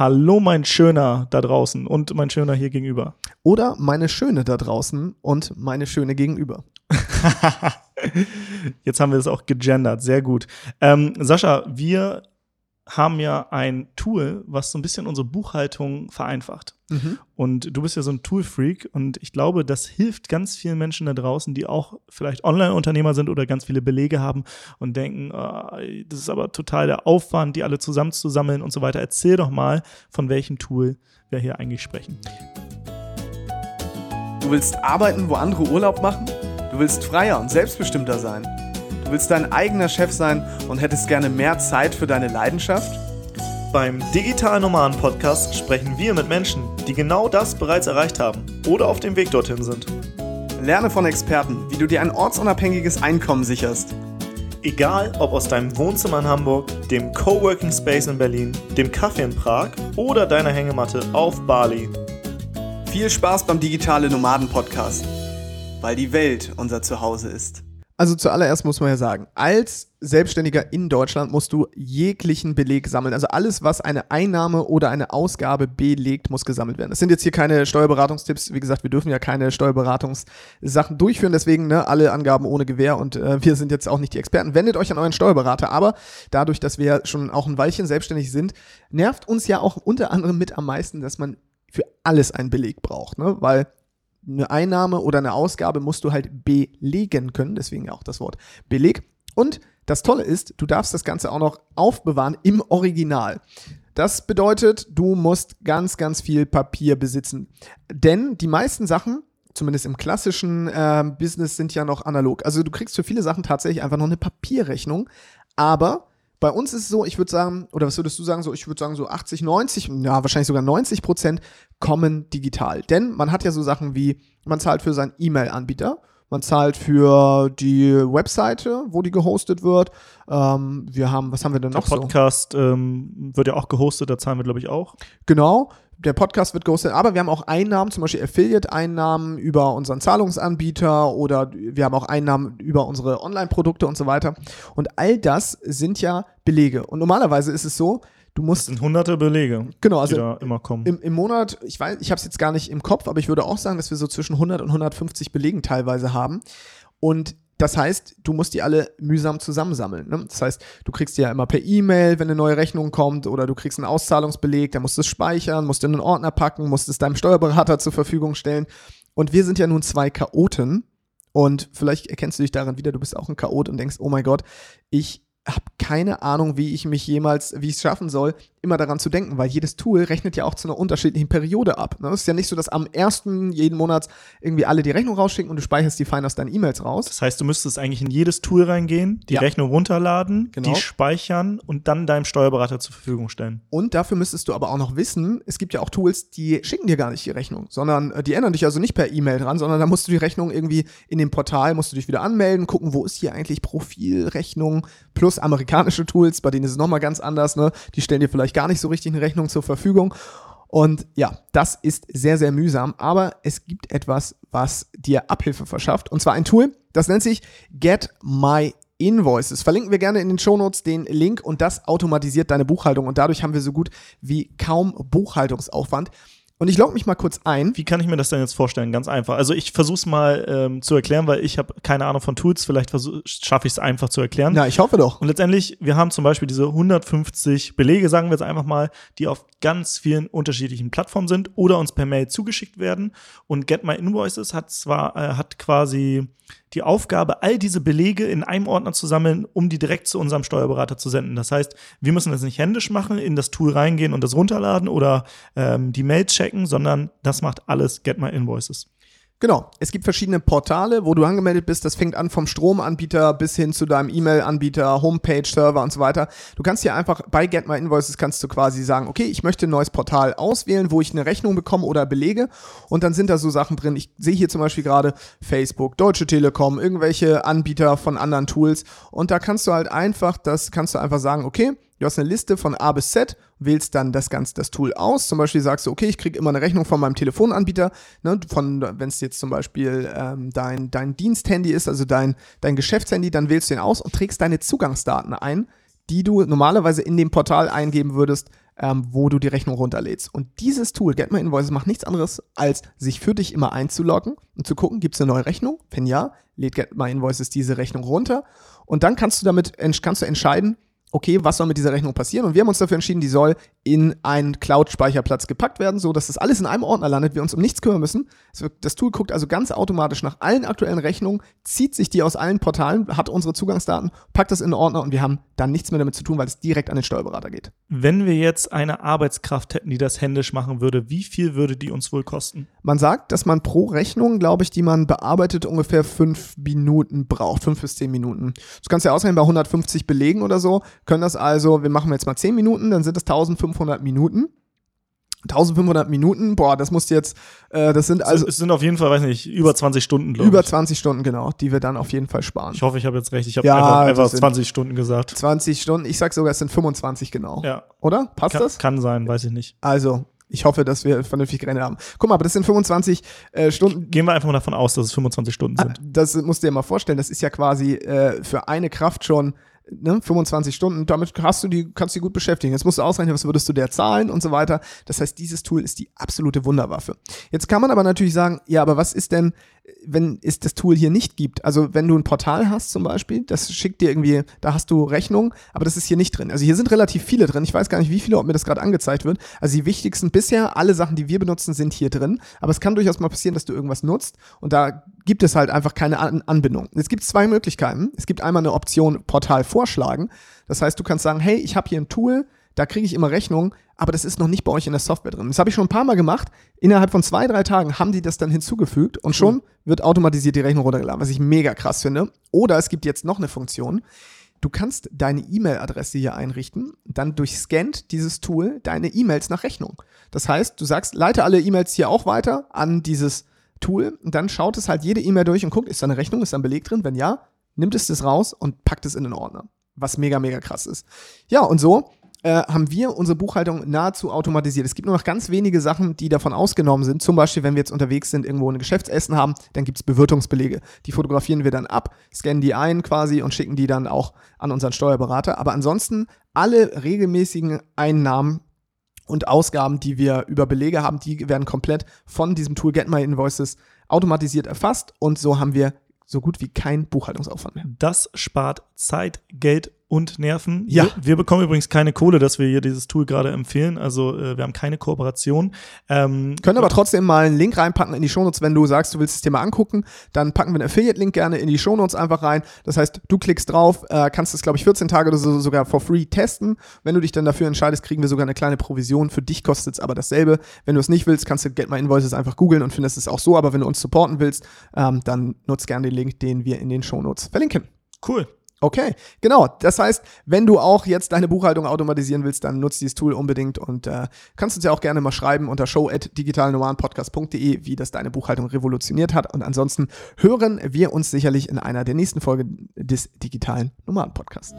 Hallo, mein Schöner da draußen und mein Schöner hier gegenüber. Oder meine Schöne da draußen und meine Schöne gegenüber. Jetzt haben wir es auch gegendert, sehr gut. Ähm, Sascha, wir haben ja ein Tool, was so ein bisschen unsere Buchhaltung vereinfacht. Mhm. Und du bist ja so ein Tool-Freak und ich glaube, das hilft ganz vielen Menschen da draußen, die auch vielleicht Online-Unternehmer sind oder ganz viele Belege haben und denken, oh, das ist aber total der Aufwand, die alle zusammenzusammeln und so weiter. Erzähl doch mal, von welchem Tool wir hier eigentlich sprechen. Du willst arbeiten, wo andere Urlaub machen? Du willst freier und selbstbestimmter sein? Du willst dein eigener Chef sein und hättest gerne mehr Zeit für deine Leidenschaft? Beim Digital Nomaden Podcast sprechen wir mit Menschen, die genau das bereits erreicht haben oder auf dem Weg dorthin sind. Lerne von Experten, wie du dir ein ortsunabhängiges Einkommen sicherst. Egal ob aus deinem Wohnzimmer in Hamburg, dem Coworking Space in Berlin, dem Kaffee in Prag oder deiner Hängematte auf Bali. Viel Spaß beim Digitale Nomaden Podcast, weil die Welt unser Zuhause ist. Also zuallererst muss man ja sagen, als Selbstständiger in Deutschland musst du jeglichen Beleg sammeln. Also alles, was eine Einnahme oder eine Ausgabe belegt, muss gesammelt werden. Das sind jetzt hier keine Steuerberatungstipps. Wie gesagt, wir dürfen ja keine Steuerberatungssachen durchführen. Deswegen ne, alle Angaben ohne Gewähr und äh, wir sind jetzt auch nicht die Experten. Wendet euch an euren Steuerberater. Aber dadurch, dass wir schon auch ein Weilchen selbstständig sind, nervt uns ja auch unter anderem mit am meisten, dass man für alles einen Beleg braucht. Ne? Weil eine Einnahme oder eine Ausgabe musst du halt belegen können, deswegen auch das Wort Beleg. Und das Tolle ist, du darfst das Ganze auch noch aufbewahren im Original. Das bedeutet, du musst ganz, ganz viel Papier besitzen. Denn die meisten Sachen, zumindest im klassischen äh, Business, sind ja noch analog. Also du kriegst für viele Sachen tatsächlich einfach noch eine Papierrechnung. Aber bei uns ist es so, ich würde sagen, oder was würdest du sagen, so, ich würde sagen, so 80, 90, ja, wahrscheinlich sogar 90 Prozent kommen digital. Denn man hat ja so Sachen wie, man zahlt für seinen E-Mail-Anbieter, man zahlt für die Webseite, wo die gehostet wird. Ähm, wir haben, was haben wir denn noch Der Podcast so? ähm, wird ja auch gehostet, da zahlen wir, glaube ich, auch. Genau der Podcast wird gehostet, aber wir haben auch Einnahmen, zum Beispiel Affiliate-Einnahmen über unseren Zahlungsanbieter oder wir haben auch Einnahmen über unsere Online-Produkte und so weiter. Und all das sind ja Belege. Und normalerweise ist es so, du musst. Das sind hunderte Belege, genau, also die da immer kommen. Im, im Monat, ich weiß, ich habe es jetzt gar nicht im Kopf, aber ich würde auch sagen, dass wir so zwischen 100 und 150 Belegen teilweise haben. Und das heißt, du musst die alle mühsam zusammensammeln. Ne? Das heißt, du kriegst die ja immer per E-Mail, wenn eine neue Rechnung kommt, oder du kriegst einen Auszahlungsbeleg, dann musst du es speichern, musst du in einen Ordner packen, musst es deinem Steuerberater zur Verfügung stellen. Und wir sind ja nun zwei Chaoten. Und vielleicht erkennst du dich daran wieder, du bist auch ein Chaot und denkst, oh mein Gott, ich habe keine Ahnung, wie ich mich jemals, wie ich es schaffen soll, immer daran zu denken, weil jedes Tool rechnet ja auch zu einer unterschiedlichen Periode ab. Ne? Es ist ja nicht so, dass am ersten jeden Monats irgendwie alle die Rechnung rausschicken und du speicherst die fein aus deinen E-Mails raus. Das heißt, du müsstest eigentlich in jedes Tool reingehen, die ja. Rechnung runterladen, genau. die speichern und dann deinem Steuerberater zur Verfügung stellen. Und dafür müsstest du aber auch noch wissen, es gibt ja auch Tools, die schicken dir gar nicht die Rechnung, sondern äh, die ändern dich also nicht per E-Mail dran, sondern da musst du die Rechnung irgendwie in dem Portal, musst du dich wieder anmelden, gucken, wo ist hier eigentlich Profilrechnung plus amerikanische Tools, bei denen ist es nochmal ganz anders, ne? Die stellen dir vielleicht gar nicht so richtig eine Rechnung zur Verfügung. Und ja, das ist sehr, sehr mühsam, aber es gibt etwas, was dir Abhilfe verschafft. Und zwar ein Tool, das nennt sich Get My Invoices. Verlinken wir gerne in den Shownotes den Link und das automatisiert deine Buchhaltung und dadurch haben wir so gut wie kaum Buchhaltungsaufwand. Und ich logge mich mal kurz ein. Wie kann ich mir das denn jetzt vorstellen? Ganz einfach. Also ich versuche es mal ähm, zu erklären, weil ich habe keine Ahnung von Tools. Vielleicht schaffe ich es einfach zu erklären. Ja, ich hoffe doch. Und letztendlich, wir haben zum Beispiel diese 150 Belege, sagen wir jetzt einfach mal, die auf ganz vielen unterschiedlichen Plattformen sind oder uns per Mail zugeschickt werden. Und Get My Invoices hat zwar, äh, hat quasi die Aufgabe, all diese Belege in einem Ordner zu sammeln, um die direkt zu unserem Steuerberater zu senden. Das heißt, wir müssen das nicht händisch machen, in das Tool reingehen und das runterladen oder ähm, die Mails checken, sondern das macht alles Get My Invoices. Genau. Es gibt verschiedene Portale, wo du angemeldet bist. Das fängt an vom Stromanbieter bis hin zu deinem E-Mail-Anbieter, Homepage, Server und so weiter. Du kannst hier einfach bei Get My Invoices kannst du quasi sagen, okay, ich möchte ein neues Portal auswählen, wo ich eine Rechnung bekomme oder belege. Und dann sind da so Sachen drin. Ich sehe hier zum Beispiel gerade Facebook, Deutsche Telekom, irgendwelche Anbieter von anderen Tools. Und da kannst du halt einfach, das kannst du einfach sagen, okay, Du hast eine Liste von A bis Z, wählst dann das ganze das Tool aus. Zum Beispiel sagst du, okay, ich kriege immer eine Rechnung von meinem Telefonanbieter, ne, von wenn es jetzt zum Beispiel ähm, dein, dein Diensthandy ist, also dein, dein Geschäftshandy, dann wählst du den aus und trägst deine Zugangsdaten ein, die du normalerweise in dem Portal eingeben würdest, ähm, wo du die Rechnung runterlädst. Und dieses Tool, Get My Invoices, macht nichts anderes, als sich für dich immer einzuloggen und zu gucken, gibt es eine neue Rechnung? Wenn ja, lädt Get My Invoices diese Rechnung runter. Und dann kannst du damit kannst du entscheiden, okay, was soll mit dieser Rechnung passieren? Und wir haben uns dafür entschieden, die soll in einen Cloud-Speicherplatz gepackt werden, so dass das alles in einem Ordner landet, wir uns um nichts kümmern müssen. Das Tool guckt also ganz automatisch nach allen aktuellen Rechnungen, zieht sich die aus allen Portalen, hat unsere Zugangsdaten, packt das in einen Ordner und wir haben dann nichts mehr damit zu tun, weil es direkt an den Steuerberater geht. Wenn wir jetzt eine Arbeitskraft hätten, die das händisch machen würde, wie viel würde die uns wohl kosten? Man sagt, dass man pro Rechnung, glaube ich, die man bearbeitet, ungefähr fünf Minuten braucht, fünf bis zehn Minuten. Das kannst du ja ausrechnen bei 150 Belegen oder so, können das also, wir machen jetzt mal 10 Minuten, dann sind das 1500 Minuten. 1500 Minuten, boah, das musst du jetzt, äh, das sind also. Es sind auf jeden Fall, weiß nicht, über 20 Stunden, glaube ich. Über 20 Stunden, genau, die wir dann auf jeden Fall sparen. Ich hoffe, ich habe jetzt recht. Ich habe ja, einfach, einfach 20 Stunden gesagt. 20 Stunden, ich sag sogar, es sind 25 genau. Ja. Oder? Passt kann, das? Kann sein, weiß ich nicht. Also, ich hoffe, dass wir vernünftig gerechnet haben. Guck mal, aber das sind 25 äh, Stunden. Gehen wir einfach mal davon aus, dass es 25 Stunden sind. Ah, das musst du dir mal vorstellen. Das ist ja quasi äh, für eine Kraft schon ne, 25 Stunden, damit hast du die, kannst du die gut beschäftigen. Jetzt musst du ausrechnen, was würdest du der zahlen und so weiter. Das heißt, dieses Tool ist die absolute Wunderwaffe. Jetzt kann man aber natürlich sagen, ja, aber was ist denn, wenn es das Tool hier nicht gibt? Also wenn du ein Portal hast zum Beispiel, das schickt dir irgendwie, da hast du Rechnung, aber das ist hier nicht drin. Also hier sind relativ viele drin. Ich weiß gar nicht, wie viele, ob mir das gerade angezeigt wird. Also die wichtigsten bisher, alle Sachen, die wir benutzen, sind hier drin. Aber es kann durchaus mal passieren, dass du irgendwas nutzt und da gibt es halt einfach keine An Anbindung. Es gibt zwei Möglichkeiten. Es gibt einmal eine Option Portal vorschlagen. Das heißt, du kannst sagen, hey, ich habe hier ein Tool, da kriege ich immer Rechnungen, aber das ist noch nicht bei euch in der Software drin. Das habe ich schon ein paar Mal gemacht. Innerhalb von zwei, drei Tagen haben die das dann hinzugefügt und schon wird automatisiert die Rechnung runtergeladen, was ich mega krass finde. Oder es gibt jetzt noch eine Funktion. Du kannst deine E-Mail-Adresse hier einrichten, dann durchscannt dieses Tool deine E-Mails nach Rechnung. Das heißt, du sagst, leite alle E-Mails hier auch weiter an dieses Tool und dann schaut es halt jede E-Mail durch und guckt, ist da eine Rechnung, ist da ein Beleg drin? Wenn ja, nimmt es das raus und packt es in den Ordner. Was mega, mega krass ist. Ja, und so äh, haben wir unsere Buchhaltung nahezu automatisiert. Es gibt nur noch ganz wenige Sachen, die davon ausgenommen sind. Zum Beispiel, wenn wir jetzt unterwegs sind, irgendwo ein Geschäftsessen haben, dann gibt es Bewirtungsbelege. Die fotografieren wir dann ab, scannen die ein quasi und schicken die dann auch an unseren Steuerberater. Aber ansonsten alle regelmäßigen Einnahmen und Ausgaben, die wir über Belege haben, die werden komplett von diesem Tool Get My Invoices automatisiert erfasst und so haben wir so gut wie kein Buchhaltungsaufwand mehr. Das spart Zeit, Geld und Nerven. Ja. Wir, wir, bekommen übrigens keine Kohle, dass wir hier dieses Tool gerade empfehlen. Also äh, wir haben keine Kooperation. Ähm, Können aber trotzdem mal einen Link reinpacken in die Shownotes, wenn du sagst, du willst das Thema angucken. Dann packen wir einen Affiliate-Link gerne in die Shownotes einfach rein. Das heißt, du klickst drauf, äh, kannst es, glaube ich, 14 Tage oder so sogar for free testen. Wenn du dich dann dafür entscheidest, kriegen wir sogar eine kleine Provision. Für dich kostet es aber dasselbe. Wenn du es nicht willst, kannst du Get My Invoices einfach googeln und findest es auch so. Aber wenn du uns supporten willst, ähm, dann nutzt gerne den Link, den wir in den Shownotes verlinken. Cool. Okay, genau. Das heißt, wenn du auch jetzt deine Buchhaltung automatisieren willst, dann nutzt dieses Tool unbedingt und äh, kannst uns ja auch gerne mal schreiben unter show@digitalnomadenpodcast.de, wie das deine Buchhaltung revolutioniert hat. Und ansonsten hören wir uns sicherlich in einer der nächsten Folgen des digitalen Nomaden Podcasts.